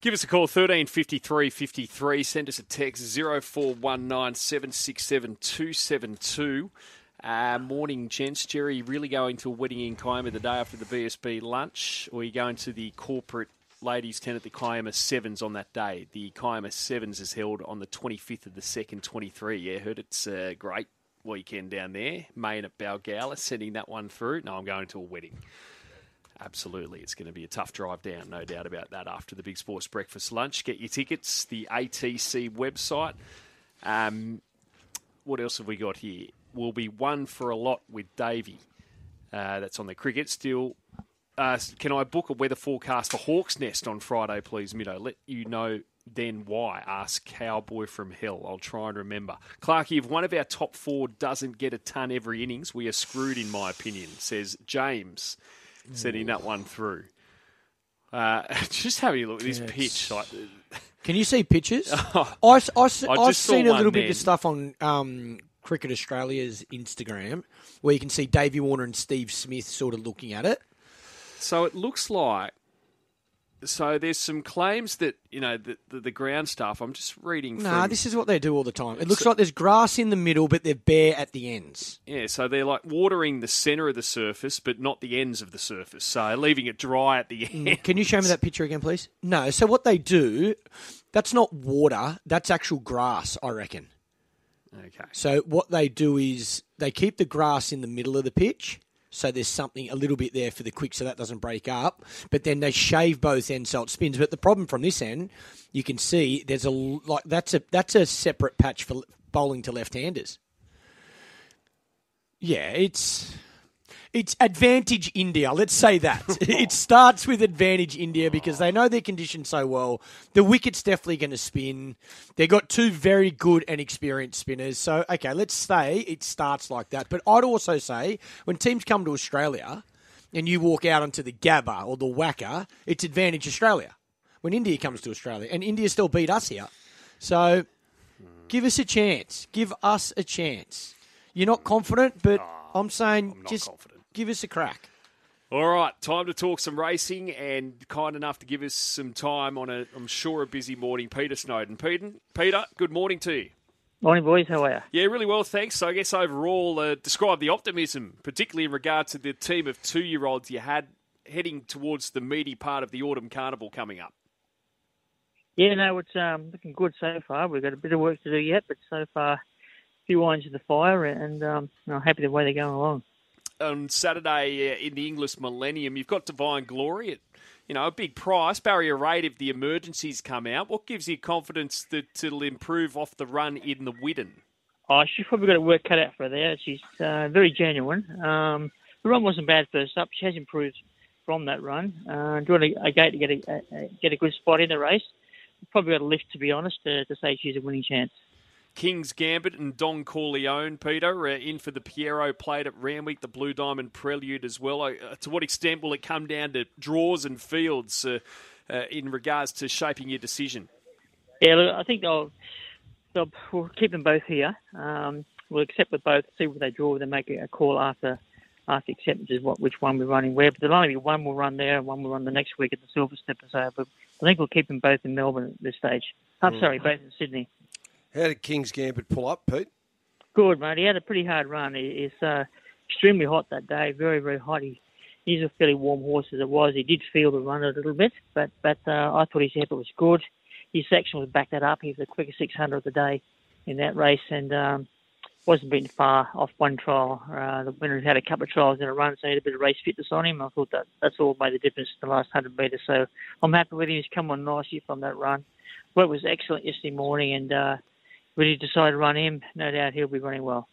Give us a call, 1353 53. Send us a text, 0419 767 272. Uh, morning, gents. Jerry, really going to a wedding in Kiama the day after the BSB lunch, or are you going to the corporate ladies' tent at the Kiama Sevens on that day? The Kiama Sevens is held on the 25th of the 2nd, 23. Yeah, heard it's a great weekend down there. Main at Balgowlah, sending that one through. No, I'm going to a wedding. Absolutely. It's going to be a tough drive down, no doubt about that, after the Big Sports Breakfast Lunch. Get your tickets, the ATC website. Um, what else have we got here? We'll be one for a lot with Davey. Uh, that's on the cricket. Still, uh, can I book a weather forecast for Hawks Nest on Friday, please, Mido? Let you know then why. Ask Cowboy from Hell. I'll try and remember. Clarky, if one of our top four doesn't get a ton every innings, we are screwed, in my opinion, says James sending that one through. Uh, just having a look at this Yes. pitch. Like, Can you see pictures? I, I, have just saw seen a one little bit then. of stuff on um, Cricket Australia's Instagram where you can see Davey Warner and Steve Smith sort of looking at it. so it looks like. So there's some claims that you know the, the, the ground stuff. I'm just reading. Nah, from, this is what they do all the time. It looks like there's grass in the middle, but they're bare at the ends. Yeah, so they're like watering the centre of the surface, but not the ends of the surface. So leaving it dry at the mm, end. Can you show me that picture again, please? No. So what they do, that's not water. That's actual grass, I reckon. Okay. So what they do is they keep the grass in the middle of the pitch, so there's something a little bit there for the quick, so that doesn't break up. But then they shave both ends so it spins. But the problem from this end, you can see there's a like that's a that's a separate patch for bowling to left-handers. Yeah, it's it's advantage India. Let's say that it starts with advantage India because they know their conditions so well. The wicket's definitely going to spin. They've got two very good and experienced spinners. So okay, let's say it starts like that. But I'd also say when teams come to Australia and you walk out onto the Gabba or the WACA, it's advantage Australia. When India comes to Australia, and India still beat us here, so give us a chance. Give us a chance. You're not confident, but I'm saying not just confident. Give us a crack. All right, time to talk some racing, and kind enough to give us some time on a, I'm sure, a busy morning. Peter Snowden. Peter, Peter, good morning to you. Morning, boys. How are you? Yeah, really well, thanks. So I guess overall, uh, describe the optimism, particularly in regard to the team of two-year-olds you had heading towards the meaty part of the autumn carnival coming up. Yeah, no, it's um, looking good so far. We've got a bit of work to do yet, but so far, a few irons in the fire, and um, I'm happy the way they're going along. On Saturday uh, in the Inglis Millennium. You've got Divine Glory at you know a big price, barrier rate if the emergencies come out. What gives you confidence that it'll improve off the run in the Widden? Oh, she's probably got a work cut out for her there. She's uh, very genuine. Um, the run wasn't bad first up. She has improved from that run. Uh, doing a, a gate to get a, a, get a good spot in the race. Probably got a lift, to be honest, to, to say she's a winning chance. King's Gambit and Don Corleone, Peter, uh, in for the Pierro Plate at Randwick, the Blue Diamond Prelude as well. Uh, to what extent will it come down to draws and fields uh, uh, in regards to shaping your decision? Yeah, look, I think they'll, they'll we'll keep them both here. Um, we'll accept with both, see what they draw, then make a call after after acceptance is what which one we're running where. But there'll only be one we'll run there and one will run the next week at the Silver Slipper. So, but I think we'll keep them both in Melbourne at this stage. I'm sorry, both in Sydney. How did King's Gambit pull up, Pete? Good, mate. He had a pretty hard run. It's uh, extremely hot that day, very, very hot. He, he's a fairly warm horse as it was. He did feel the run a little bit, but but uh, I thought his effort was good. His section was backed that up. He was the quickest 600 of the day in that race and um, wasn't beaten far off one trial. Uh, the winner had a couple of trials in a run, so he had a bit of race fitness on him. I thought that that's all made the difference in the last 100 metres. So I'm happy with him. He's come on nicely from that run. Work was excellent yesterday morning and uh, really decide to run him. No doubt he'll be running well.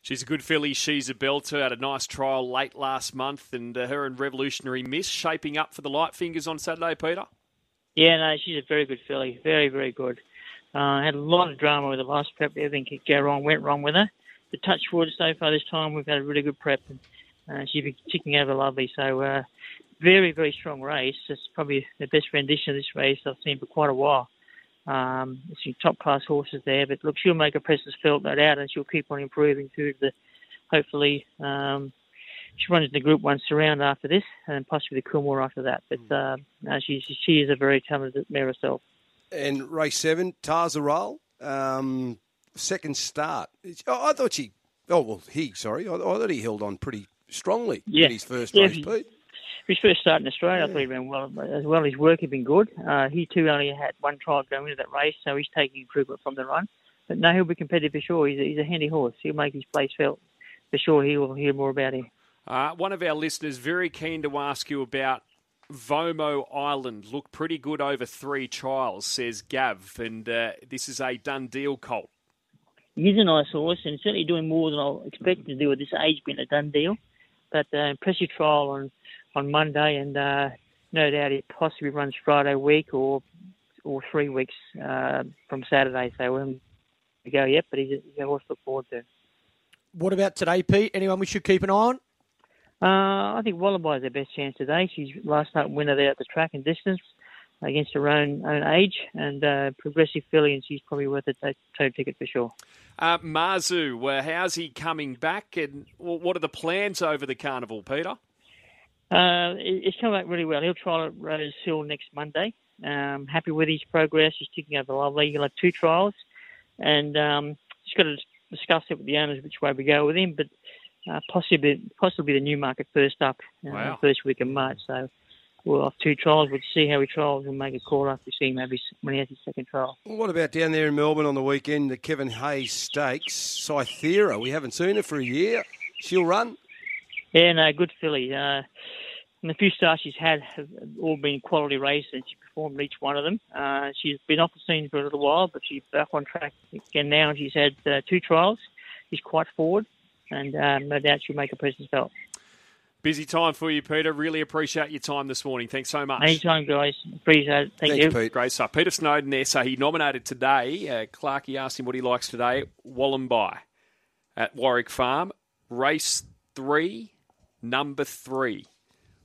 She's a good filly. She's a belter. Had a nice trial late last month, and uh, her and Revolutionary Miss shaping up for the light fingers on Saturday, Peter. Yeah, no, she's a very good filly. Very, very good. Uh, had a lot of drama with the last prep. Everything could go wrong, went wrong with her. The touch wood so far this time, we've had a really good prep. And, uh, she's been ticking over lovely. So, uh, very, very strong race. It's probably the best rendition of this race I've seen for quite a while. Um, some top class horses there, but look, she'll make her presence felt, no doubt, and she'll keep on improving through the, hopefully, um, she runs the Group One Surround after this, and possibly the Coolmore after that. But uh, no, she she is a very talented mare herself. And race seven, Tarzarol, um, second start. Oh, I thought she. Oh well, he. Sorry, I, I thought he held on pretty strongly Yeah. in his first Yeah, race, Pete. His first start in Australia, I thought he ran well as well. His work had been good. Uh, he too only had one trial going into that race, so he's taking improvement from the run. But no, he'll be competitive for sure. He's a, he's a handy horse. He'll make his place felt for sure. He will hear more about him. Uh, one of our listeners very keen to ask you about Vomo Island. Looked pretty good over three trials, says Gav, and uh, this is a done deal, Colt. He's a nice horse and certainly doing more than I expected to do at this age, being a done deal. But uh, impressive trial on on Monday, and uh, no doubt he possibly runs Friday week or or three weeks uh, from Saturday. So we haven't go yet, but he's a, he's a horse to look forward to. What about today, Pete? Anyone we should keep an eye on? Uh, I think Wallaby is their best chance today. She's last night winner there at the track and distance against her own own age, and uh, progressive filly, and she's probably worth a to- total ticket for sure. Uh, Marzu, uh, how's he coming back, and what are the plans over the carnival, Peter? Uh, it's come back really well. He'll trial at Rose Hill next Monday. Um, happy with his progress. He's ticking over lovely. He'll have two trials, and um, just got to discuss it with the owners which way we go with him. But uh, possibly, possibly the Newmarket first up, uh, Wow. first week of March. So we'll have two trials. We'll see how he trials. We'll make a call after we see him maybe when he has his second trial. What about down there in Melbourne on the weekend, the Kevin Hayes Stakes? Cythera, we haven't seen her for a year. She'll run. Yeah, no, good filly. Uh, and the few starts she's had have all been quality races, and she performed each one of them. Uh, she's been off the scene for a little while, but she's back on track again now. And she's had uh, two trials. She's quite forward, and um, no doubt she'll make a presence felt. Busy time for you, Peter. Really appreciate your time this morning. Thanks so much. Anytime, guys. Appreciate it. Thank Thanks, you. Pete. Great stuff. Peter Snowden there. So he nominated today. Uh, Clarkey asked him what he likes today. Wallumbye at Warwick Farm. Race three, number three.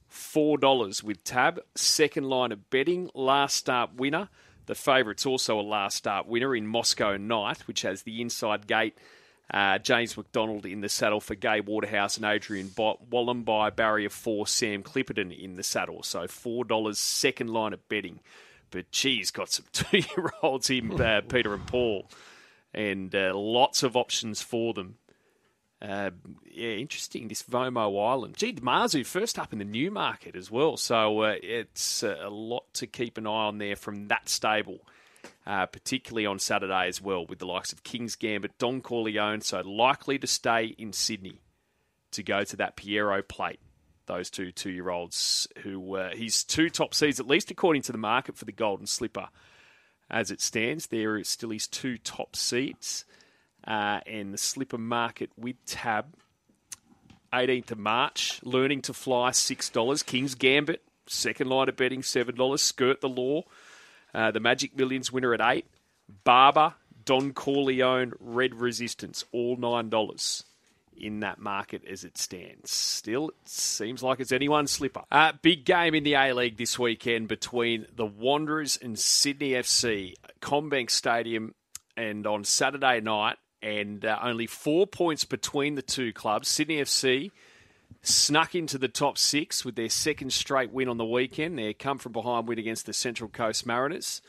$4 with tab. Second line of betting. Last start winner. The favourite's also a last start winner in Moscow Night, which has the inside gate. Uh, James McDonald in the saddle for Gay Waterhouse and Adrian Bott. Wallumbye, barrier four, Sam Clipperton in the saddle. So $4 second line of betting. But geez, got some two year olds in uh, Peter and Paul. And uh, lots of options for them. Uh, yeah, interesting. This Vomo Island. Gee, Marzu first up in the Newmarket as well. So uh, it's uh, a lot to keep an eye on there from that stable, uh, particularly on Saturday as well, with the likes of King's Gambit, Don Corleone. So likely to stay in Sydney to go to that Pierro plate. Those two two year olds who uh, he's two top seeds, at least according to the market for the Golden Slipper as it stands. There is still his two top seeds. Uh, and the slipper market with tab 18th of March, learning to fly $6. King's Gambit, second line of betting $7. Skirt the Law, uh, the Magic Millions winner at 8 Barber, Don Corleone, Red Resistance, all $9 in that market as it stands. Still, it seems like it's anyone's slipper. Uh, big game in the A League this weekend between the Wanderers and Sydney FC, CommBank Stadium, and on Saturday night. And uh, only four points between the two clubs. Sydney FC snuck into the top six with their second straight win on the weekend. Their come from behind win against the Central Coast Mariners.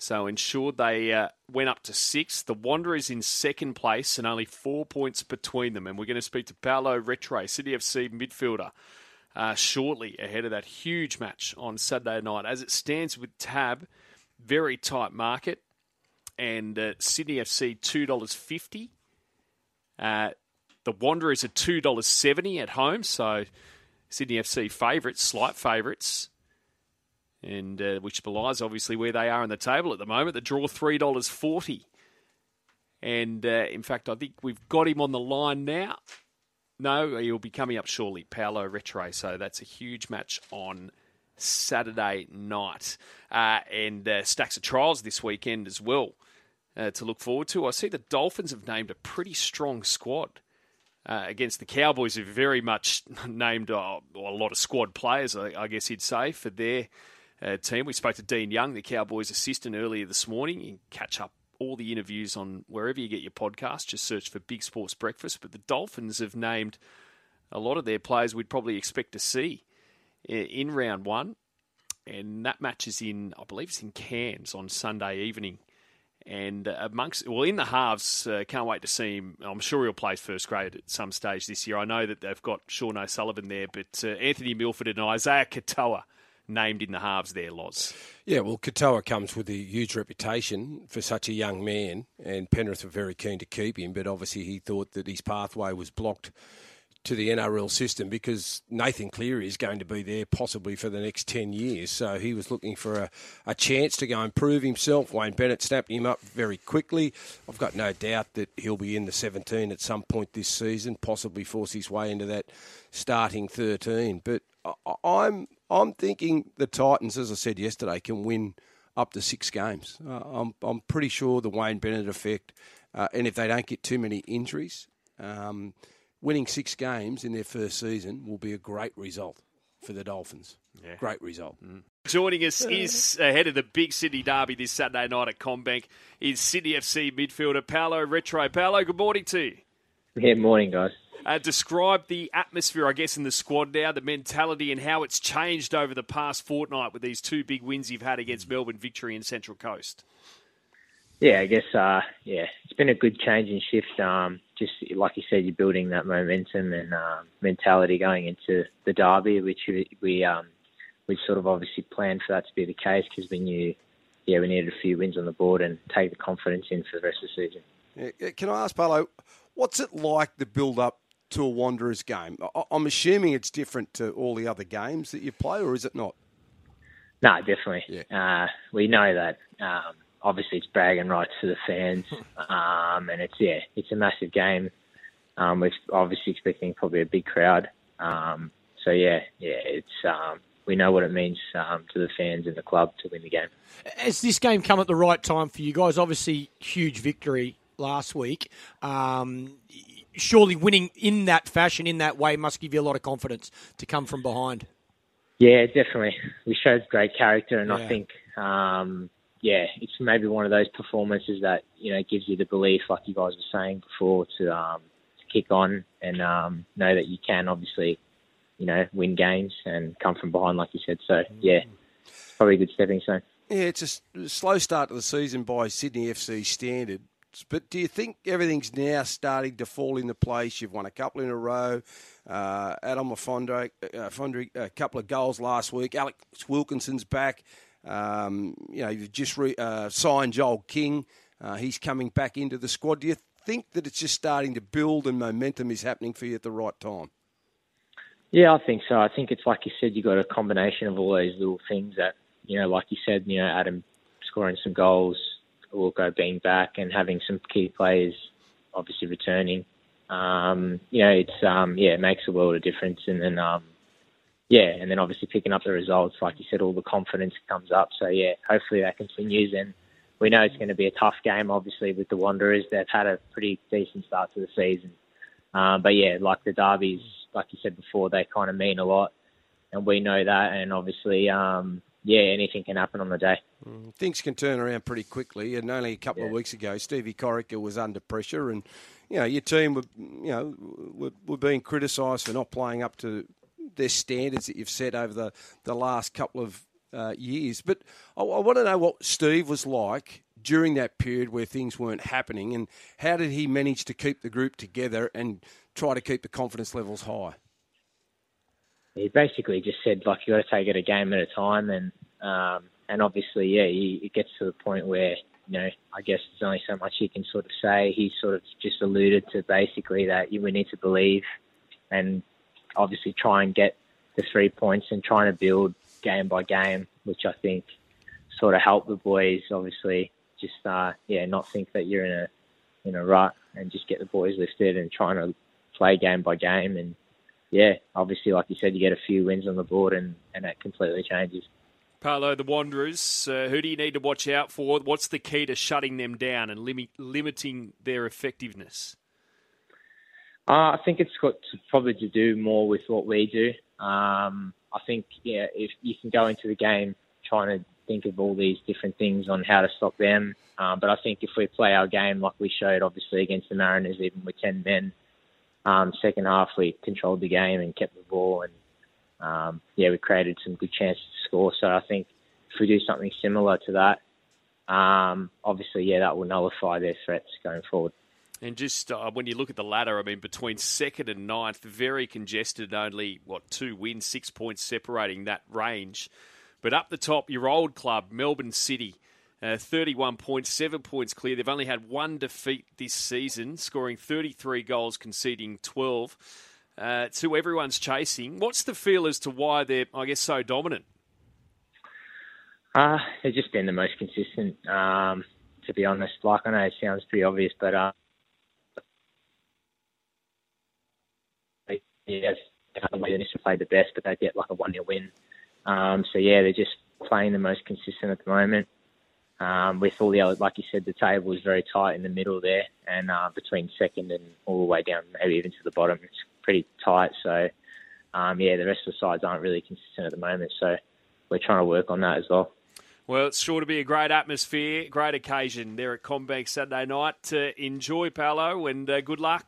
So ensured they uh, went up to six. The Wanderers in second place and only four points between them. And we're going to speak to Paulo Retre, City FC midfielder, uh, shortly ahead of that huge match on Saturday night. As it stands with Tab, very tight market. And uh, Sydney FC $2.50. Uh, the Wanderers are $2.70 at home. So Sydney FC favourites, slight favourites and uh, which belies obviously where they are in the table at the moment. The draw three dollars forty, and uh, in fact, I think we've got him on the line now. No, he'll be coming up shortly, Paulo Retre. So that's a huge match on Saturday night, uh, and uh, stacks of trials this weekend as well uh, to look forward to. I see the Dolphins have named a pretty strong squad. Uh, against the Cowboys, who very much named uh, a lot of squad players, I, I guess you'd say, for their uh, team. We spoke to Dean Young, the Cowboys assistant, earlier this morning. You can catch up all the interviews on wherever you get your podcast. Just search for Big Sports Breakfast. But the Dolphins have named a lot of their players we'd probably expect to see in round one. And that match is in, I believe it's in Cairns on Sunday evening. And amongst, well, in the halves, uh, can't wait to see him. I'm sure he'll play first grade at some stage this year. I know that they've got Sean O'Sullivan there, but uh, Anthony Milford and Isaiah Katoa named in the halves there, Loz. Yeah, well, Katoa comes with a huge reputation for such a young man, and Penrith were very keen to keep him, but obviously he thought that his pathway was blocked to the NRL system because Nathan Cleary is going to be there possibly for the next 10 years. So he was looking for a, a chance to go and prove himself. Wayne Bennett snapped him up very quickly. I've got no doubt that he'll be in the 17 at some point this season, possibly force his way into that starting 13. But I'm I'm thinking the Titans, as I said yesterday, can win up to six games. Uh, I'm I'm pretty sure the Wayne Bennett effect, uh, and if they don't get too many injuries. Um, winning six games in their first season will be a great result for the Dolphins. Yeah. Great result. Mm. Joining us is ahead of the big Sydney derby this Saturday night at CommBank is Sydney FC midfielder Paulo Retre. Paulo, good morning to you. Yeah, morning, guys. Uh, describe the atmosphere, I guess, in the squad now, the mentality, and how it's changed over the past fortnight with these two big wins you've had against Melbourne Victory and Central Coast. Yeah, I guess uh, yeah, it's been a good change and shift. Um, just like you said, you're building that momentum and uh, mentality going into the derby, which we we, um, we sort of obviously planned for that to be the case because we knew, yeah, we needed a few wins on the board and take the confidence in for the rest of the season. Yeah, can I ask, Paulo, what's it like the build up to a Wanderers game? I'm assuming it's different to all the other games that you play, or is it not? No, definitely. Yeah. Uh, we know that. Um, obviously it's bragging rights to the fans, um, and it's yeah, it's a massive game. Um, we're obviously expecting probably a big crowd. Um, so yeah, yeah, it's um, we know what it means um, to the fans and the club to win the game. Has this game come at the right time for you guys? Obviously, huge victory last week. Um, surely winning in that fashion, in that way, must give you a lot of confidence to come from behind. Yeah, definitely. We showed great character, and yeah. I think um, yeah, it's maybe one of those performances that you know gives you the belief, like you guys were saying before, to um, to kick on and um, know that you can obviously, you know, win games and come from behind, like you said. So yeah, probably a good stepping stone. Yeah, it's a slow start to the season by Sydney FC standard. But do you think everything's now starting to fall into place? You've won a couple in a row. Uh, Adam Fondre, uh, Fondre, a couple of goals last week. Alex Wilkinson's back. Um, you know, you've just re, uh, signed Joel King. Uh, he's coming back into the squad. Do you think that it's just starting to build and momentum is happening for you at the right time? Yeah, I think so. I think it's like you said, you've got a combination of all those little things that, you know, like you said, you know, Adam scoring some goals, go being back, and having some key players obviously returning. Um, you know, it's um, yeah, it makes a world of difference. And then um, yeah, and then obviously picking up the results, like you said, all the confidence comes up. So yeah, hopefully that continues. And we know it's going to be a tough game, obviously, with the Wanderers. They've had a pretty decent start to the season. Um, but yeah, like the derbies, like you said before, they kind of mean a lot, and we know that. And obviously, um, yeah, anything can happen on the day. Mm, things can turn around pretty quickly. And only a couple yeah. of weeks ago, Stevie Corica was under pressure, and you know your team were, you know, were, were being criticised for not playing up to their standards that you've set over the, the last couple of uh, years. But I, I want to know what Steve was like during that period where things weren't happening, and how did he manage to keep the group together and try to keep the confidence levels high? He basically just said like you got to take it a game at a time, and um, and obviously yeah, he, it gets to the point where you know I guess there's only so much he can sort of say. He sort of just alluded to basically that we need to believe and obviously try and get the three points and trying to build game by game, which I think sort of help the boys. Obviously, just uh, yeah, not think that you're in a in a rut and just get the boys lifted and trying to play game by game. And yeah, obviously, like you said, you get a few wins on the board and and that completely changes. Paulo, the Wanderers, uh, who do you need to watch out for? What's the key to shutting them down and lim- limiting their effectiveness? Uh, I think it's got to, probably to do more with what we do. Um, I think yeah, if you can go into the game trying to think of all these different things on how to stop them, um, but I think if we play our game like we showed, obviously against the Mariners, even with ten men, um, second half we controlled the game and kept the ball, and um, yeah, we created some good chances to score. So I think if we do something similar to that, um, obviously, yeah, that will nullify their threats going forward. And just uh, when you look at the ladder, I mean, between second and ninth, very congested, only, what, two wins, six points separating that range. But up the top, your old club, Melbourne City, uh, 31 points, seven points clear. They've only had one defeat this season, scoring 33 goals, conceding 12. Uh, to everyone's chasing. What's the feel as to why they're, I guess, so dominant? Uh, they've just been the most consistent, um, to be honest. Like, I know it sounds pretty obvious, but uh, yes, they didn't play the best, but they get like a 1 0 win. Um, so, yeah, they're just playing the most consistent at the moment. Um, with all the other, like you said, the table is very tight in the middle there, and uh, between second and all the way down, maybe even to the bottom, it's pretty tight. So, um, yeah, the rest of the sides aren't really consistent at the moment. So, we're trying to work on that as well. Well, it's sure to be a great atmosphere, great occasion there at CommBank Saturday night. Uh, enjoy, Paulo, and uh, good luck.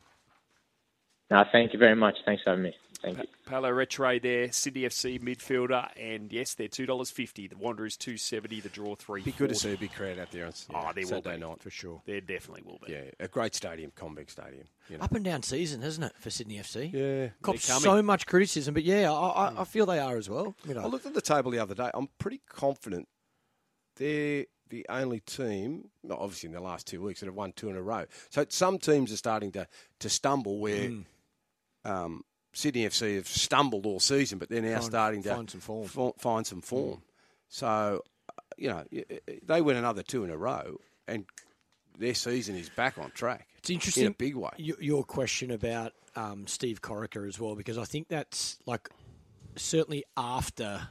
No, thank you very much. Thanks for having me. Thank you. Paulo Retre there, Sydney FC midfielder, and yes, they're two dollars fifty. The Wanderers two seventy. The draw three. Be good to see a big crowd out there on oh, there Saturday will be. night for sure. There definitely will be. Yeah, a great stadium, CommBank Stadium. You know. Up and down season, isn't it, for Sydney FC? Yeah, Cops so much criticism, but yeah, I, I, I feel they are as well. You know, I looked at the table the other day. I'm pretty confident they're the only team, well, obviously in the last two weeks, that have won two in a row. So some teams are starting to, to stumble where Mm. Um, Sydney FC have stumbled all season, but they're now Find- starting to find some form. fo- find some form. So, uh, you know, they win another two in a row, and their season is back on track. It's interesting. in a big way. Your question about um, Steve Corica as well, because I think that's like certainly after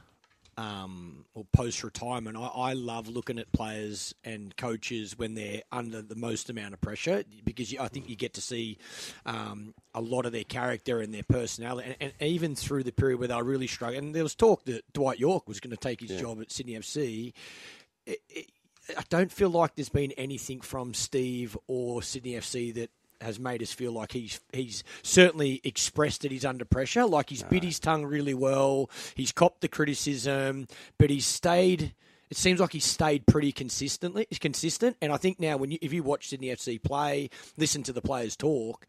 um, or post retirement. I, I love looking at players and coaches when they're under the most amount of pressure because you, I think you get to see um, a lot of their character and their personality, and, and even through the period where they were really struggling. And there was talk that Dwight Yorke was going to take his job at Sydney FC. It, it, I don't feel like there's been anything from Steve or Sydney FC that has made us feel like he's he's certainly expressed that he's under pressure. Like he's bit his tongue really well. He's copped the criticism, but he's stayed. It seems like he's stayed pretty consistently consistent. And I think now, when you, if you watch Sydney FC play, listen to the players talk.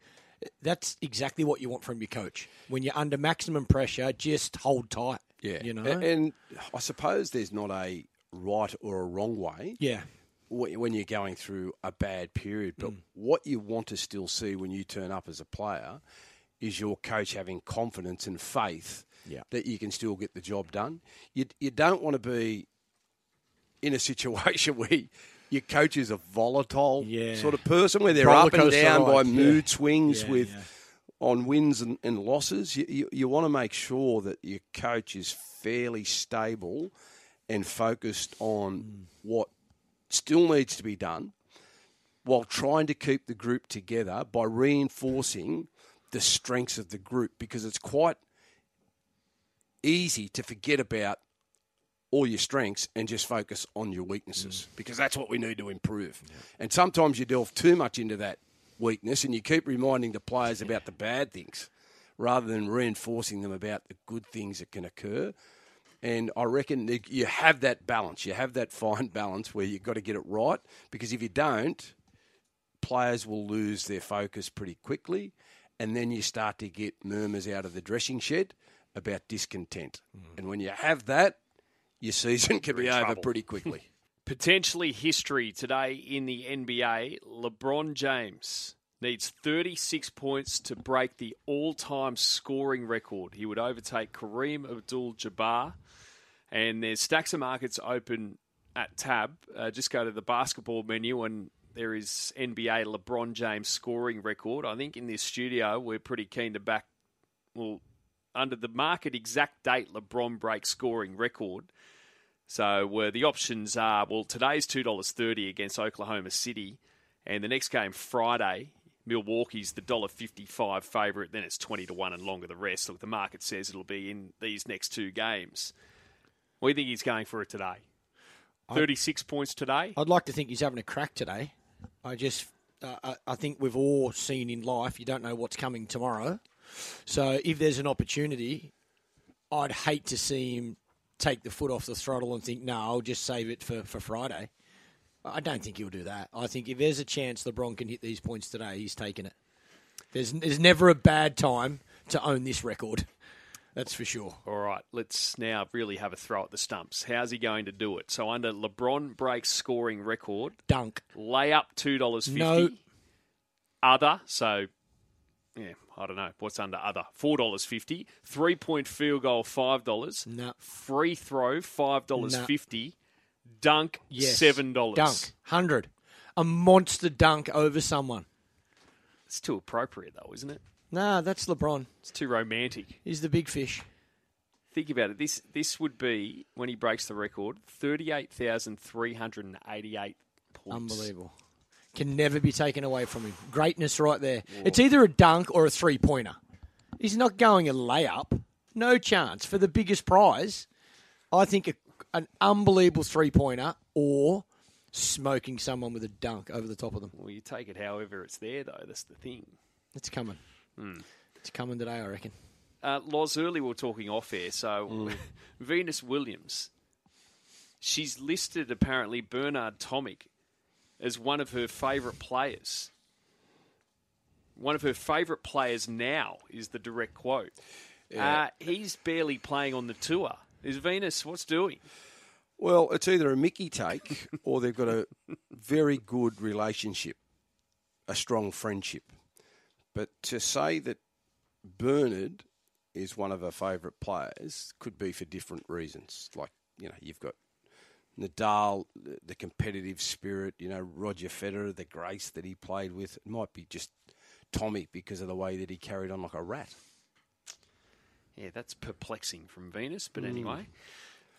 That's exactly what you want from your coach. When you're under maximum pressure, just hold tight. Yeah, you know. And I suppose there's not a right or a wrong way. yeah, when you're going through a bad period. But what you want to still see when you turn up as a player is your coach having confidence and faith Yeah. that you can still get the job done. You, you don't want to be in a situation where your coach is a volatile Yeah. sort of person where they're Roller up and down by ride, yeah. mood swings with on wins and, and losses. You, you, you want to make sure that your coach is fairly stable and focused on Hmm. what still needs to be done while trying to keep the group together by reinforcing the strengths of the group because it's quite easy to forget about all your strengths and just focus on your weaknesses mm. because that's what we need to improve. And sometimes you delve too much into that weakness and you keep reminding the players about the bad things rather than reinforcing them about the good things that can occur. And I reckon you have that balance. You have that fine balance where you've got to get it right because if you don't, players will lose their focus pretty quickly. And then you start to get murmurs out of the dressing shed about discontent. Mm. And when you have that, your season can be over pretty quickly. Potentially history today in the NBA. LeBron James needs 36 points to break the all time scoring record. He would overtake Kareem Abdul Jabbar. And there's stacks of markets open at tab. Uh, just go to the basketball menu and there is NBA LeBron James scoring record. I think in this studio we're pretty keen to back, well, under the market exact date LeBron breaks scoring record. So uh, the options are well, today's two dollars thirty against Oklahoma City, and the next game Friday, Milwaukee's the dollar fifty five favourite. Then it's twenty to one and longer the rest. Look, the market says it'll be in these next two games. What do you think he's going for it today? Thirty six points today. I'd like to think he's having a crack today. I just uh, I- I think we've all seen in life, you don't know what's coming tomorrow. So if there's an opportunity, I'd hate to see him take the foot off the throttle and think, no, I'll just save it for, for Friday. I don't think he'll do that. I think if there's a chance LeBron can hit these points today, he's taking it. There's, there's never a bad time to own this record. That's for sure. All right, let's now really have a throw at the stumps. How's he going to do it? So under LeBron breaks scoring record, Dunk. lay up two dollars fifty. No. Other, so yeah, I don't know what's under other. Four dollars fifty. Three point field goal five dollars. No. Free throw five dollars No. fifty. Dunk Yes. seven dollars. Dunk. 100. A monster dunk over someone. It's too appropriate though, isn't it? Nah, that's LeBron. It's too romantic. He's the big fish. Think about it. This this would be when he breaks the record, thirty eight thousand three hundred and eighty eight points. Unbelievable. Can never be taken away from him. Greatness right there. It's either a dunk or a three pointer. He's not going a layup. No chance. For the biggest prize, I think a, an unbelievable three pointer or smoking someone with a dunk over the top of them. Well, you take it however it's there, though. That's the thing. It's coming. It's coming today, I reckon. Uh, Loz, early we were talking off air. So, Venus Williams, she's listed apparently Bernard Tomic as one of her favourite players. One of her favourite players now is the direct quote. Uh, he's barely playing on the tour. Is Venus what's doing? Well, it's either a Mickey take or they've got a very good relationship, a strong friendship. But to say that Bernard is one of her favourite players could be for different reasons. Like, you know, you've got Nadal, the- competitive spirit, you know, Roger Federer, the grace that he played with. It might be just Tommy because of the way that he carried on like a rat. Yeah, that's perplexing from Venus. But anyway,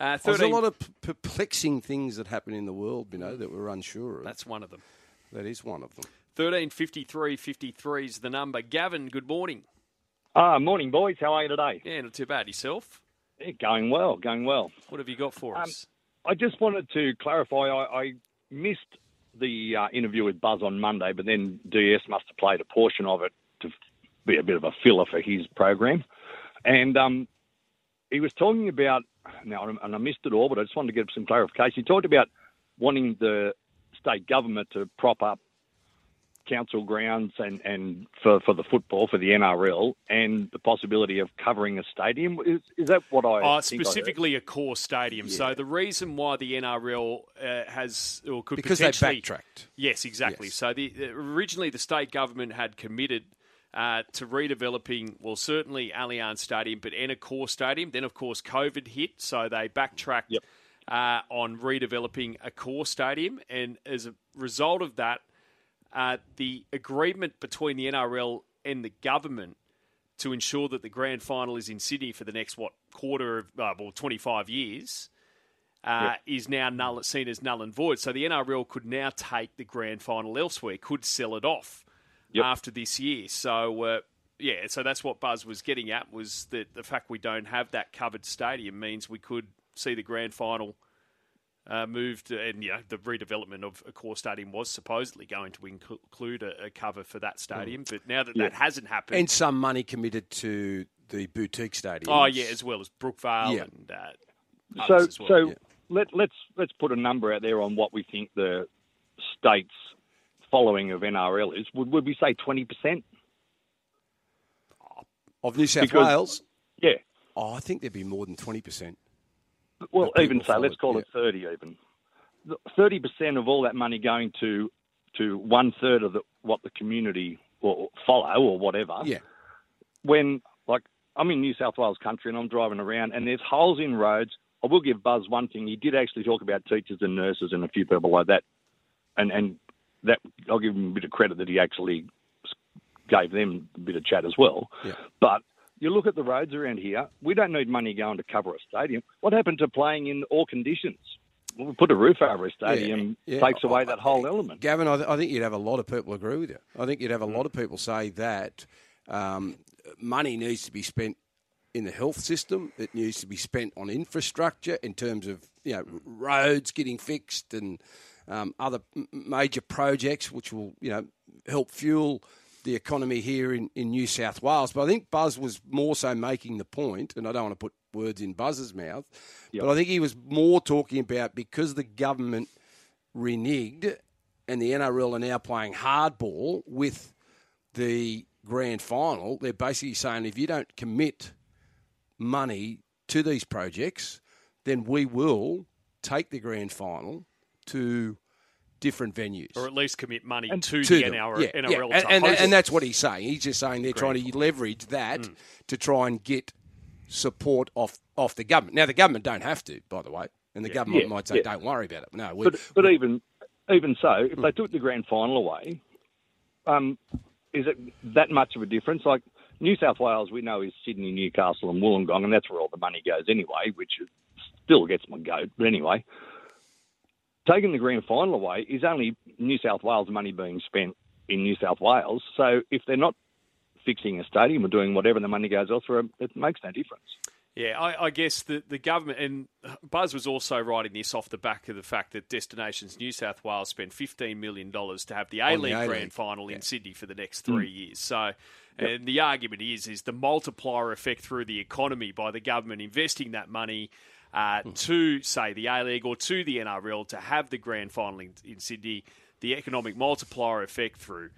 uh, There's a lot of p- perplexing things that happen in the world, you know, that we're unsure of. That's one of them. that is one of them. 13 53 53 is the number. Gavin, good morning. Ah, morning, boys. How are you today? Yeah, not too bad. Yourself? Yeah, going well, going well. What have you got for Um, us? I just wanted to clarify. I, I missed the uh, interview with Buzz on Monday, but then DS must have played a portion of it to be a bit of a filler for his program. And um, he was talking about now, and I missed it all, but I just wanted to get some clarification. He talked about wanting the state government to prop up council grounds and, and for, for the football for the NRL and the possibility of covering a stadium. Is, is that what I? Oh, think I heard? specifically Accor stadium. So the reason why the NRL uh, has or could Because they potentially backtracked. Yes, exactly. Yes. So the, the originally the state government had committed uh, to redeveloping, well, certainly Allianz Stadium, but and Accor stadium. Then, of course, COVID hit, so they backtracked Yep. uh, on redeveloping Accor stadium, and as a result of that, uh, the agreement between the NRL and the government to ensure that the grand final is in Sydney for the next what quarter of uh, well twenty five years uh, is now null, seen as null and void. So the NRL could now take the grand final elsewhere, could sell it off Yep. after this year. So uh, yeah, so that's what Buzz was getting at was that the fact we don't have that covered stadium means we could see the grand final. Uh, moved and you know the redevelopment of Accor stadium was supposedly going to include a, a cover for that stadium, but now that that hasn't happened, And some money committed to the boutique stadium. Oh yeah, as well as Brookvale Yeah. and uh, So, as well. so Yeah. let, let's let's put a number out there on what we think the state's following of NRL is. Would, would we say twenty percent? Of New South Because- Wales? Yeah. Oh, I think there'd be more than 20%. Well, even so, let's call it thirty. Even thirty percent of all that money going to to one third of the, what the community will follow or whatever. Yeah. when like I'm in New South Wales country and I'm driving around and there's holes in roads. I will give Buzz one thing. He did actually talk about teachers and nurses and a few people like that, and and that I'll give him a bit of credit that he actually gave them a bit of chat as well. Yeah. But you look at the roads around here. We don't need money going to cover a stadium. What happened to playing in all conditions? Well, we put a roof over a stadium Yeah. takes away that whole element. Gavin, I, th- I think you'd have a lot of people agree with you. I think you'd have a lot of people say that um, money needs to be spent in the health system. It needs to be spent on infrastructure in terms of you know roads getting fixed and um, other m- major projects which will, you know, help fuel the economy here in, in New South Wales. But I think Buzz was more so making the point, and I don't want to put words in Buzz's mouth, but I think he was more talking about because the government reneged and the NRL are now playing hardball with the grand final, they're basically saying if you don't commit money to these projects, then we will take the grand final to different venues. Or at least commit money to, to the them. NRL, Yeah, NRL yeah. to And, and, and that's what he's saying. He's just saying they're trying to leverage that Mm. to try and get support off off the government. Now the government don't have to, by the way, and the government Yeah, might say, yeah. "Don't worry about it." No, we, But, but even even so, if they took the grand final away, um, is it that much of a difference? Like New South Wales, we know is Sydney, Newcastle, and Wollongong, and that's where all the money goes anyway, which still gets my goat. But anyway, taking the grand final away is only New South Wales money being spent in New South Wales. So if they're not fixing a stadium or doing whatever, the money goes elsewhere, it makes no difference. Yeah, I, I guess the, the government and Buzz was also writing this off the back of the fact that Destinations New South Wales spent fifteen million dollars to have the A League A-League, Grand Final in Sydney for the next hmm. three years. So, and the argument is is the multiplier effect through the economy by the government investing that money. Uh, to say the A League or to the NRL to have the grand final in, in Sydney, the economic multiplier effect through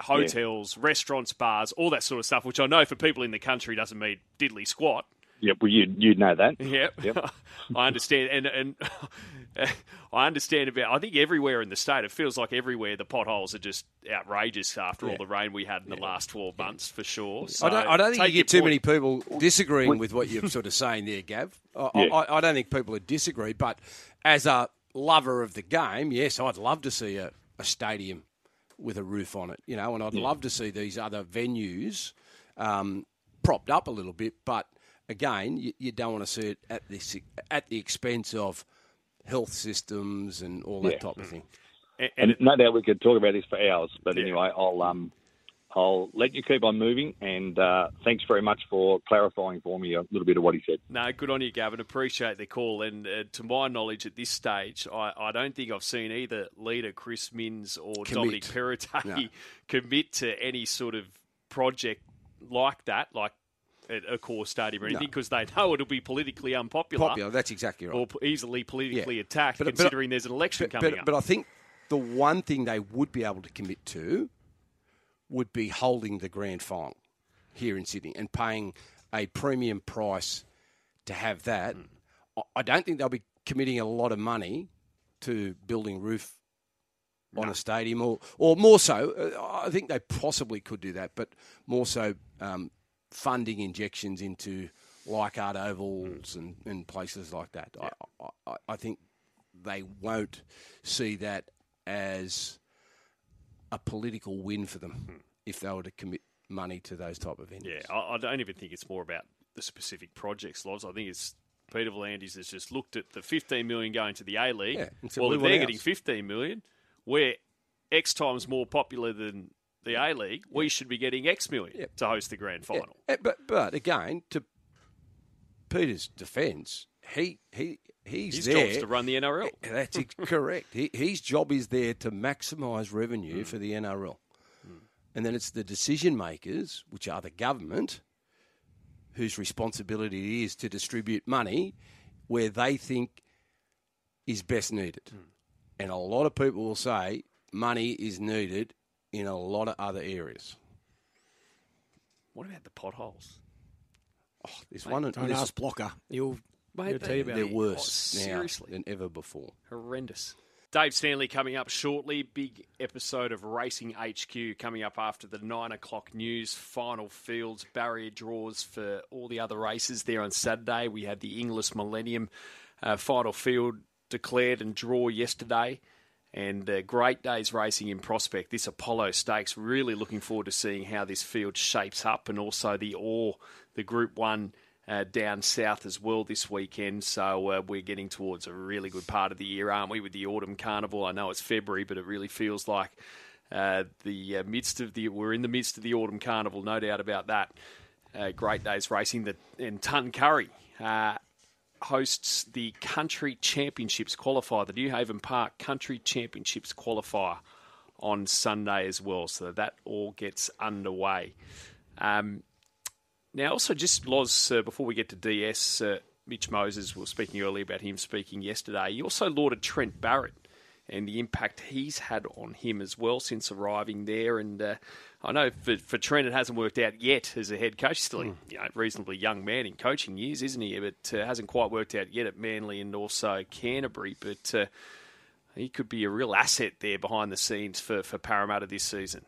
hotels, restaurants, bars, all that sort of stuff, which I know for people in the country doesn't mean diddly squat. Yep, well, you'd, you'd know that. Yep. Yep. I understand, and and I understand about. I think everywhere in the state, it feels like everywhere the potholes are just outrageous after all the rain we had in the last twelve months, for sure. So I don't, I don't think take you get your too many people disagreeing with what you're sort of saying there, Gav. I, Yeah. I, I don't think people would disagree, but as a lover of the game, yes, I'd love to see a, a stadium with a roof on it, you know, and I'd love to see these other venues um, propped up a little bit, but again, you, you don't want to see it at the at the expense of health systems and all that Yeah. type of thing. And, And and no doubt we could talk about this for hours. But anyway, I'll um, I'll let you keep on moving. And uh, thanks very much for clarifying for me a little bit of what he said. No, good on you, Gavin. Appreciate the call. And uh, to my knowledge, at this stage, I, I don't think I've seen either leader Chris Minns or Dominic Perrottet No. commit to any sort of project like that, like a, Accor stadium or anything, because they know it'll be politically unpopular Popular, that's exactly right. or easily politically Yeah. attacked, But- but- considering there's an election but, coming but, up. but I think the one thing they would be able to commit to would be holding the grand final here in Sydney and paying a premium price to have that. Hmm. I- don't think they'll be committing a lot of money to building roof on a stadium, or or more so. uh, I think they possibly could do that, but more so um, funding injections into Leichhardt Ovals and, and places like that. I, I, I think they won't see that as a political win for them hmm. if they were to commit money to those type of venues. Yeah, I, I don't even think it's more about the specific projects, Loz. I think it's Peter V'landys has just looked at the 15 million going to the A League. Yeah, well, if they're ours." getting 15 million, we're X times more popular than the A League. We should be getting X million Yeah. to host the grand final. eh, But but again, to Peter's defence, he he he's His there. job's to run the NRL. That's correct. He, his job is there to maximise revenue for the NRL. And then it's the decision makers, which are the government, whose responsibility it is to distribute money where they think is best needed. Hmm. And a lot of people will say money is needed in a lot of other areas. What about the potholes? Oh, there's one. Don't there's- ask Blocker. You'll, Mate, he'll tell you about they're it. worse Oh, now seriously? than ever before. Horrendous. Dave Stanley coming up shortly. Big episode of Racing HQ coming up after the nine o'clock news. Final fields, barrier draws for all the other races there on Saturday. We had the Inglis Millennium uh, final field declared and draw yesterday. And uh, great days racing in prospect. This Apollo Stakes. Really looking forward to seeing how this field shapes up, and also the Or, the Group One uh, down south as well this weekend. So uh, we're getting towards a really good part of the year, aren't we? With the autumn carnival. I know it's February, but it really feels like uh, the uh, midst of the. We're in the midst of the autumn carnival, no doubt about that. Uh, great days racing. The and Tuncurry. Hosts the Country Championships qualifier, the Newhaven Park Country Championships qualifier on Sunday as well. So that all gets underway. Um, now, also, just Loz, uh, before we get to DS, uh, Mitch Moses, were speaking earlier about him speaking yesterday. He also lauded Trent Barrett and the impact he's had on him as well since arriving there. And uh, I know for, for Trent, it hasn't worked out yet as a head coach. Still a you know, reasonably young man in coaching years, isn't he? But uh, hasn't quite worked out yet at Manly and also Canterbury. But uh, he could be a real asset there behind the scenes for, for Parramatta this season.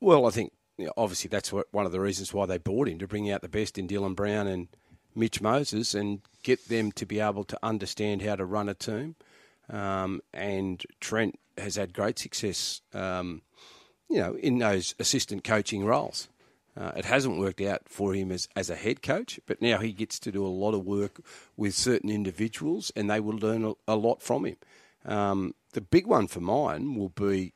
Well, I think you know, obviously that's what, one of the reasons why they bought him to bring out the best in Dylan Brown and Mitch Moses and get them to be able to understand how to run a team. Um, and Trent has had great success, um, you know, in those assistant coaching roles. Uh, it hasn't worked out for him as, as a head coach, but now he gets to do a lot of work with certain individuals, and they will learn a, a lot from him. Um, the big one for mine will be,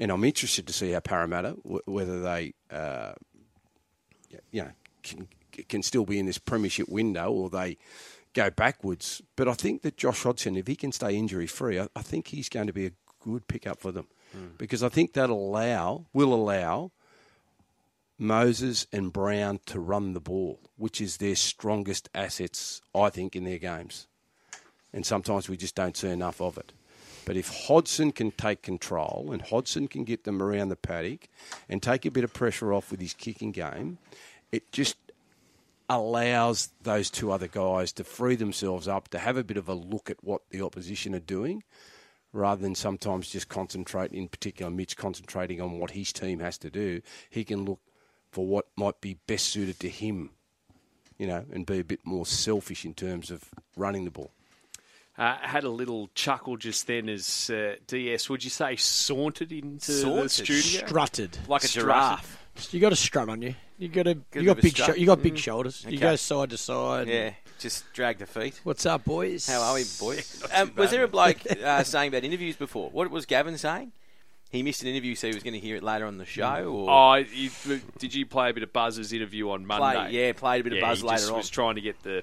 and I'm interested to see how Parramatta, w- whether they, uh, you know, can can still be in this premiership window or they go backwards. But I think that Josh Hodgson, if he can stay injury free, I, I think he's going to be a good pickup for them hmm. because I think that'll allow will allow Moses and Brown to run the ball, which is their strongest assets, I think, in their games. And sometimes we just don't see enough of it. But if Hodgson can take control and Hodgson can get them around the paddock and take a bit of pressure off with his kicking game, it just allows those two other guys to free themselves up, to have a bit of a look at what the opposition are doing, rather than sometimes just concentrate, in particular, Mitch concentrating on what his team has to do. He can look for what might be best suited to him, you know, and be a bit more selfish in terms of running the ball. Uh, had a little chuckle just then as uh, DS, would you say, sauntered into the Sauntered? studio? Strutted. Like a Strutted. giraffe. You got a strut on you. You got a Got a you got big sho- you got big shoulders. You Okay. go side to side. Yeah, just drag the feet. What's up, boys? How are we, boys? Um, was there a bloke uh, saying about interviews before? What was Gavin saying? He missed an interview, so he was going to hear it later on the show. Or Oh, you, did you play a bit of Buzz's interview on Monday? play, yeah, played a bit of buzz he later just on. was trying to get the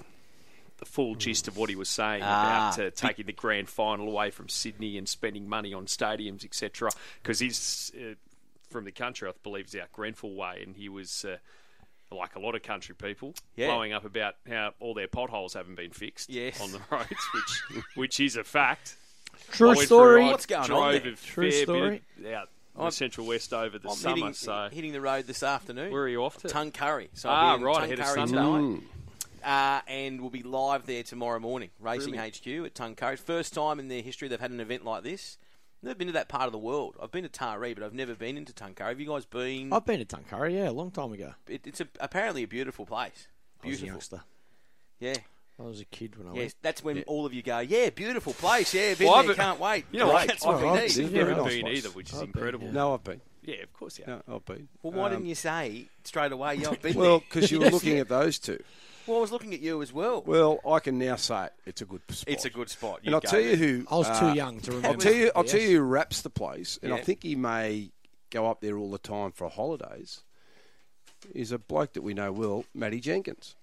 the full gist of what he was saying Ah. about uh, taking the grand final away from Sydney and spending money on stadiums, etc. Because he's uh, from the country, I believe, he's out Grenfell way, and he was. Uh, like a lot of country people, Yeah. blowing up about how all their potholes haven't been fixed Yes. on the roads, which which is a fact. True I story. through- I What's going on drove there? a True fair story. Bit out in I'm- the Central West over the I'm summer. hitting, so hitting the road this afternoon. where are you off to? Tuncurry. So Ah, I'll be in right, ahead of Tuncurry Sunday. tonight. Uh, and we'll be live there tomorrow morning, Racing Brilliant. HQ at Tuncurry. First time in their history they've had an event like this. Never been to that part of the world. I've been to Taree, but I've never been into Tuncurry. Have you guys been? I've been to Tuncurry, yeah, a long time ago. It, it's a, apparently a beautiful place. I was a Beautiful. youngster. Yeah. I was a kid when I Yes, went. that's when all of you go, yeah, beautiful place, yeah, been Well, there, I've- can't wait. You know what? That's what I've- we need. seen- I've never nice been place. either, which is I've been, incredible. yeah. No, I've been. Yeah, of course, yeah. No, I've been. Well, why Um, didn't you say straight away, yeah, I've been Well, because you were looking at those two. Well, I was looking at you as well. Well, I can now say it. It's a good spot. it's a good spot. And I'll tell you who. I was uh, too young to remember. I'll tell you. I'll Yes. tell you who wraps the place, and I think he may go up there all the time for holidays. Is a bloke that we know well, Matty Jenkins.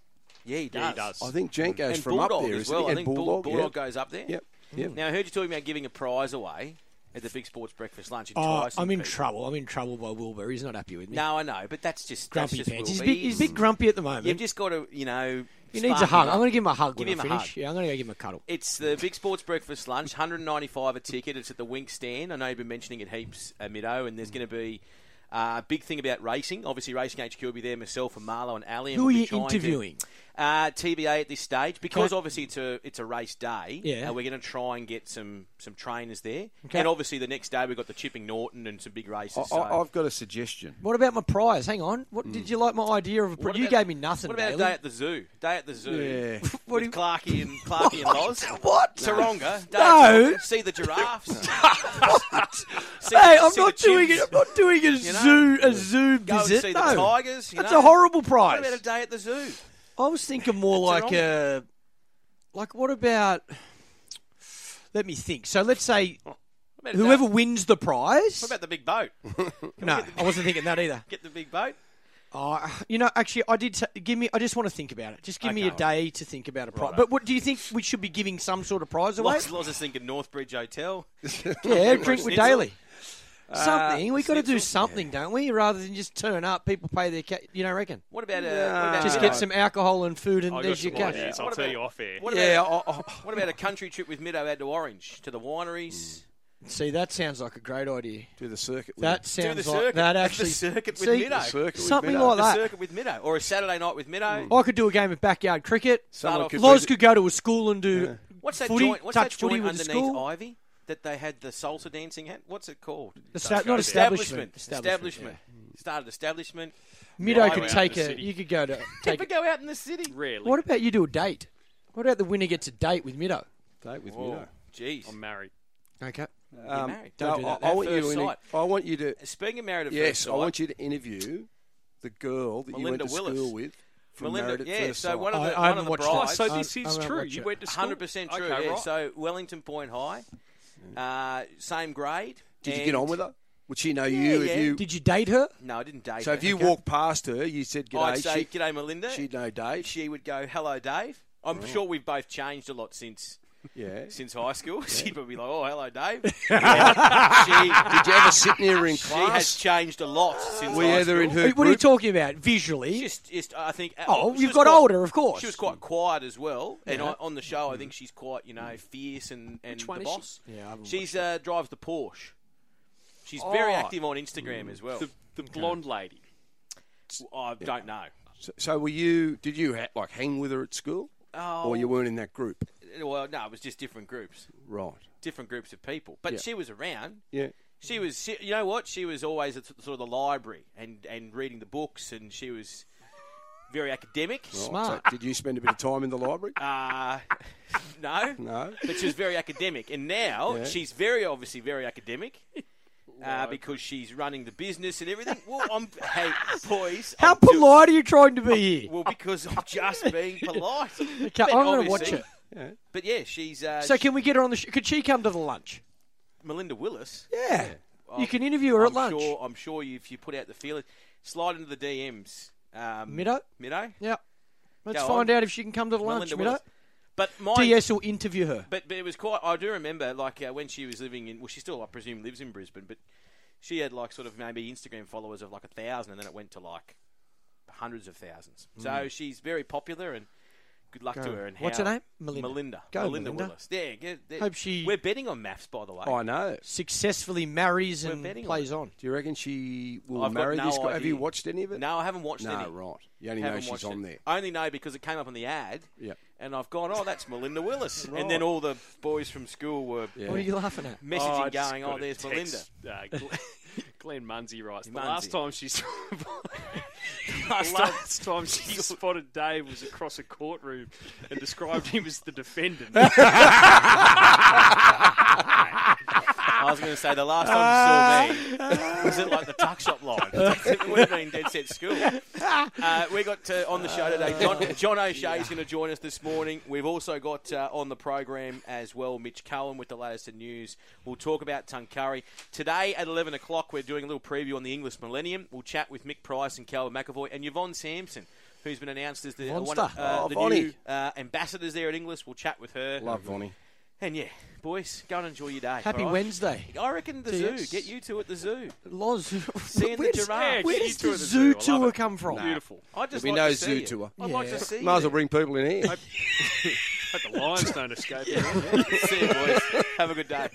Yeah, he does. Yeah, he does. I think Jen goes and from Bulldog up there, as isn't well. he? I And think Bull- Bulldog, Bulldog yeah. goes up there. Yep. Yep. Now, I heard you talking about giving a prize away at the Big Sports Breakfast Lunch in Oh, Tyson. I'm in people. trouble. I'm in trouble by Wilbur. He's not happy with me. No, I know, but that's just grumpy that's just pants. He's big, be. he's a bit grumpy at the moment. You've just got to, you know. he needs a hug. I'm going to give him a hug Give when him I a finish. hug. Yeah, I'm going to go give him a cuddle. It's the Big Sports Breakfast Lunch, 195 a ticket. It's at the Winx stand. I know you've been mentioning it heaps, uh, Middo, and there's going to be uh, a big thing about racing. Obviously, Racing HQ will be there, myself and Marlo and Ali. and Who we'll are you trying to- interviewing? Uh, TBA at this stage because Okay. obviously it's a it's a race day. Yeah. uh, we're going to try and get some some trainers there, Okay. and obviously the next day we've got the Chipping Norton and some big races. I, so- I, I've got a suggestion. What about my prize? Hang on. What did you like my idea of a prize? You gave me nothing. What about Daly. a day at the zoo? Day at the zoo. Yeah. What do with you- Clarky and Clarky and Loz. What? Taronga. Day No. See the giraffes. See Hey, the- I'm not doing it. I'm not doing a know? zoo a zoo Go and visit. see no. the tigers. You That's know? a horrible prize. What about a day at the zoo? I was thinking more like a, like what about? Let me think. So let's say oh, about whoever day- wins the prize. What about the big boat? no, I wasn't thinking that either. Get the big boat. Oh, you know, actually, I did. Say, give me. I just want to think about it. Just give me a Okay. day to think about a prize. But what do you think we should be giving some sort of prize away? Loz, Loz is thinking Northbridge Hotel. yeah, drink with Schnitzel. Daily. Something we got to do Schnitzel. something, don't we? Rather than just turn up, people pay their. Ca- you don't reckon? What about, uh, what about Just uh, get some alcohol and food, and there's your cash. ideas. I'll What tell about- you off air. What about, Yeah, I, I, what about a country trip with Middo out to Orange to the wineries? See, that sounds like a great idea. do the circuit. with That it. sounds do the like circuit. that the actually. circuit with See, Middo. circuit with something Middo. like The that. circuit with Middo, or a Saturday night with Middo. I could do a game of backyard cricket. Someone could Loz be- could go to a school and do What's that footy, joint? What's touch that footy joint with the underneath school. Ivy that they had the salsa dancing at? What's it called? Esta- not establishment. Establishment. Started establishment. Middo Right could take the a. You could go to take. Never go out in the city. Rarely. What about you do a date? What about the winner gets a date with Middo? Date with Whoa, Middo. jeez. I'm married. Okay. Um, married. Don't no, do that. I, I want you to. first inter- I want you to. Speaking of married at Yes, first I want you to interview the girl that you went to Willis. school with from Melinda, Married at yeah. So Sight. one of the I- I one haven't of the watched that. Brides. so this is won't true. watch You went to school. Hundred percent true. Okay, yeah. right. So Wellington Point High, uh, same grade. Did you get on with her? Would she know Yeah, you? yeah. If you Did you date her? No, I didn't date. Her. So her. if you Okay. walked past her, you said I'd say she, g'day, Melinda. she'd know Dave. she would go, "Hello, Dave." I'm sure we've both changed a lot since yeah. since high school. She'd probably be like, "Oh, hello, Dave." she Did you ever sit near her in she she has changed a lot since Were high you ever in school. her What are you talking about? Visually? Just, just, I think. uh, oh, she you've got quite- older, of course. She was quite quiet as well, and Yeah. on, on the show, I think she's quite, you know, fierce and, and Which one the is she? boss. Yeah, she's uh, drives the Porsche. She's very Oh. active on Instagram as well. The, the blonde lady. I don't know. So, so were you? Did you ha- like hang with her at school, Oh, or you weren't in that group? Well, no, it was just different groups, Right. different groups of people. But Yeah. she was around. Yeah. She was, she, you know what? She was always at sort of the library and, and reading the books, and she was very academic. Right. Smart. So did you spend a bit of time in the library? Uh, no, No. but she was very academic, and now Yeah. she's very obviously very academic. Uh, because she's running the business and everything. Well, I'm hey boys. How I'm do- polite are you trying to be here? well, because I'm just being polite. Okay, But I'm going to watch obviously- it. But yeah, she's uh, So can we get her on the? Sh- could she come to the lunch? Melinda Willis. Yeah. You can interview her I'm at lunch. Sure, I'm sure you, if you put out the feeler, slide into the DMs. Um, Middo? Middo. Yeah. Let's Go find on. out if she can come to the lunch. Melinda Middo. Willis. But my DS will interview her. But but it was quite. I do remember like uh, when she was living in. Well, she still I presume lives in Brisbane, but she had like sort of maybe Instagram followers of like a thousand, and then it went to like hundreds of thousands. So she's very popular, and good luck Go. to her. And What's how- her name? Melinda. Melinda. Go, Melinda, Melinda. Willis. Yeah. Get, get- Hope she- We're betting on maths, by the way. Oh, I know. Successfully marries We're and betting on plays on. Do you reckon she will I've got marry no this guy? Have idea. you watched any of it? No, I haven't watched No, any. right. You only know Haven't she's watched on it. there. I only know because it came up on the ad. Yeah. And I've gone, oh, that's Melinda Willis. Right. And then all the boys from school were Yeah. What are you laughing at? messaging, I just going, got oh, a there's Melinda. text, Uh, Glenn, Glenn Munsey writes. The Munsey. last time she the Last time- last time she spotted Dave was across a courtroom and described him as the defendant. I was going to say the last time you saw me was it like the tuck shop line. it would have been dead set school. Uh, we got uh, on the show today. John, John O'Shea is going to join us this morning. We've also got uh, on the program as well Mitch Cullen with the latest in news. We'll talk about Tuncurry today at eleven o'clock. We're doing a little preview on the Inglis Millennium. We'll chat with Mick Price and Kerrin McEvoy and Yvonne Sampson. Who's been announced as the, one of, uh, Oh, the Vonnie. new uh, ambassadors there at Inglis? We'll chat with her. Love Vonnie. And yeah, boys, go and enjoy your day. Happy all right? Wednesday. I reckon the Yes. zoo. Get you two at the zoo. Loz. Seeing the giraffe. Yeah, where does the two at the zoo zoo. I love tour it. come from? Beautiful. I just There'll be like no to see zoo you. tour. I'd like to see Might as well bring people in here. Hope the lions don't escape. see you, boys. Have a good day.